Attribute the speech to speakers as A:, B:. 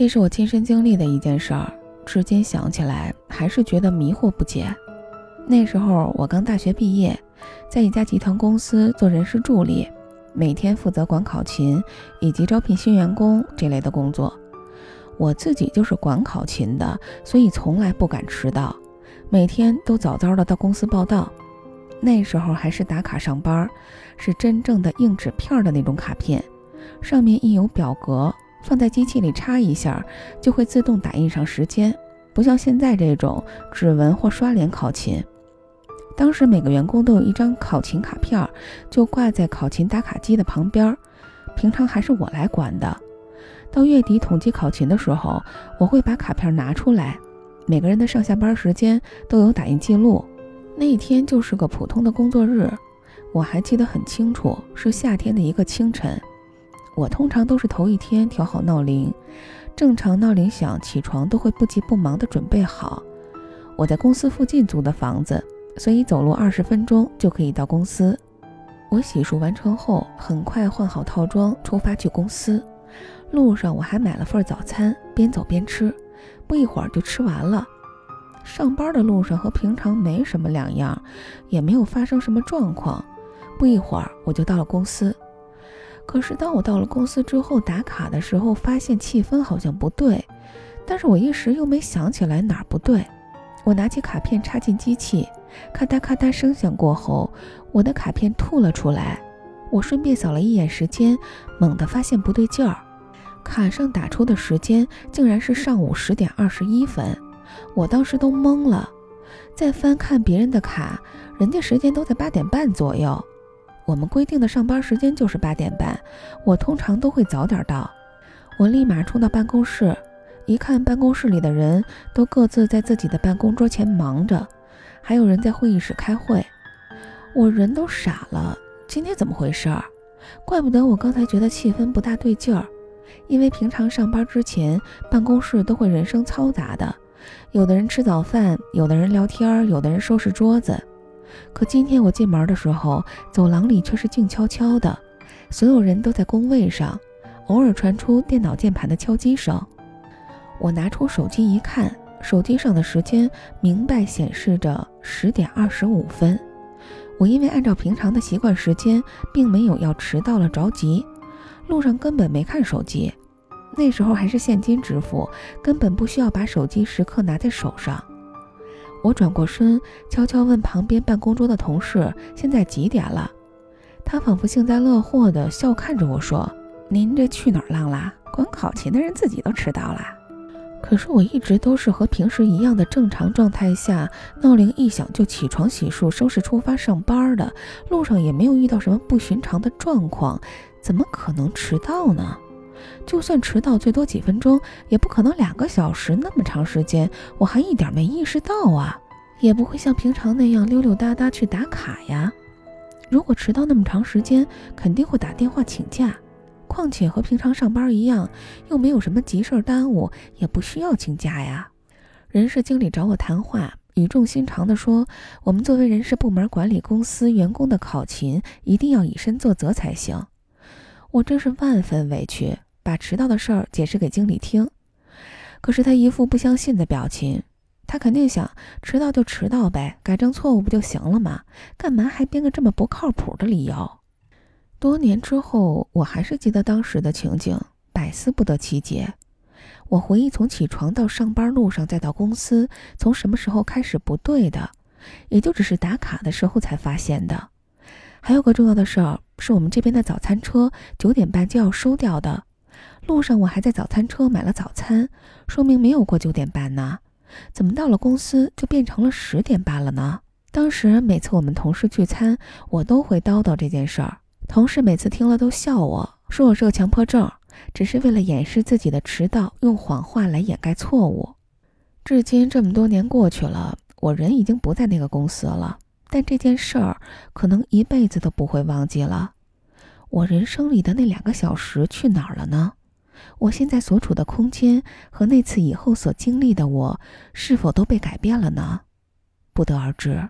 A: 这是我亲身经历的一件事儿，至今想起来还是觉得迷惑不解。那时候我刚大学毕业，在一家集团公司做人事助理，每天负责管考勤以及招聘新员工这类的工作。我自己就是管考勤的，所以从来不敢迟到，每天都早早的到公司报到。那时候还是打卡上班，是真正的硬纸片的那种卡片，上面印有表格，放在机器里插一下，就会自动打印上时间，不像现在这种指纹或刷脸考勤。当时每个员工都有一张考勤卡片，就挂在考勤打卡机的旁边，平常还是我来管的。到月底统计考勤的时候，我会把卡片拿出来，每个人的上下班时间都有打印记录。那一天就是个普通的工作日，我还记得很清楚，是夏天的一个清晨。我通常都是头一天调好闹铃，正常闹铃响起床都会不急不忙地准备好。我在公司附近租的房子，所以走路二十分钟就可以到公司。我洗漱完成后，很快换好套装出发去公司。路上我还买了份早餐，边走边吃，不一会儿就吃完了。上班的路上和平常没什么两样，也没有发生什么状况。不一会儿我就到了公司。可是当我到了公司之后打卡的时候，发现气氛好像不对，但是我一时又没想起来哪儿不对。我拿起卡片插进机器，咔嗒咔嗒声响过后，我的卡片吐了出来。我顺便扫了一眼时间，猛地发现不对劲儿。卡上打出的时间竟然是上午十点二十一分，我当时都懵了。再翻看别人的卡，人家时间都在八点半左右。我们规定的上班时间就是八点半，我通常都会早点到。我立马冲到办公室，一看办公室里的人都各自在自己的办公桌前忙着，还有人在会议室开会。我人都傻了，今天怎么回事？怪不得我刚才觉得气氛不大对劲儿。因为平常上班之前，办公室都会人声嘈杂的，有的人吃早饭，有的人聊天，有的人收拾桌子。可今天我进门的时候，走廊里却是静悄悄的，所有人都在工位上，偶尔传出电脑键盘的敲击声。我拿出手机一看，手机上的时间明白显示着十点二十五分。我因为按照平常的习惯时间，并没有要迟到了着急。路上根本没看手机，那时候还是现金支付，根本不需要把手机时刻拿在手上。我转过身，悄悄问旁边办公桌的同事：“现在几点了？”他仿佛幸灾乐祸地笑看着我说：“您这去哪儿浪啦？管考勤的人自己都迟到了。”可是我一直都是和平时一样的正常状态下，闹铃一响就起床洗漱、收拾出发上班的，路上也没有遇到什么不寻常的状况。怎么可能迟到呢？就算迟到，最多几分钟，也不可能两个小时那么长时间。我还一点没意识到啊，也不会像平常那样溜溜达达去打卡呀。如果迟到那么长时间，肯定会打电话请假。况且和平常上班一样，又没有什么急事耽误，也不需要请假呀。人事经理找我谈话，语重心长地说：“我们作为人事部门管理公司员工的考勤，一定要以身作则才行。”我真是万分委屈，把迟到的事儿解释给经理听。可是他一副不相信的表情，他肯定想迟到就迟到呗，改正错误不就行了吗？干嘛还编个这么不靠谱的理由？多年之后，我还是记得当时的情景，百思不得其解。我回忆从起床到上班路上，再到公司，从什么时候开始不对的，也就只是打卡的时候才发现的。还有个重要的事儿，是我们这边的早餐车九点半就要收掉的。路上我还在早餐车买了早餐，说明没有过九点半呢。怎么到了公司就变成了十点半了呢？当时每次我们同事聚餐，我都会叨叨这件事儿。同事每次听了都笑我，说我是个强迫症，只是为了掩饰自己的迟到，用谎话来掩盖错误。至今这么多年过去了，我人已经不在那个公司了。但这件事儿可能一辈子都不会忘记了。我人生里的那两个小时去哪儿了呢？我现在所处的空间和那次以后所经历的我，是否都被改变了呢？不得而知。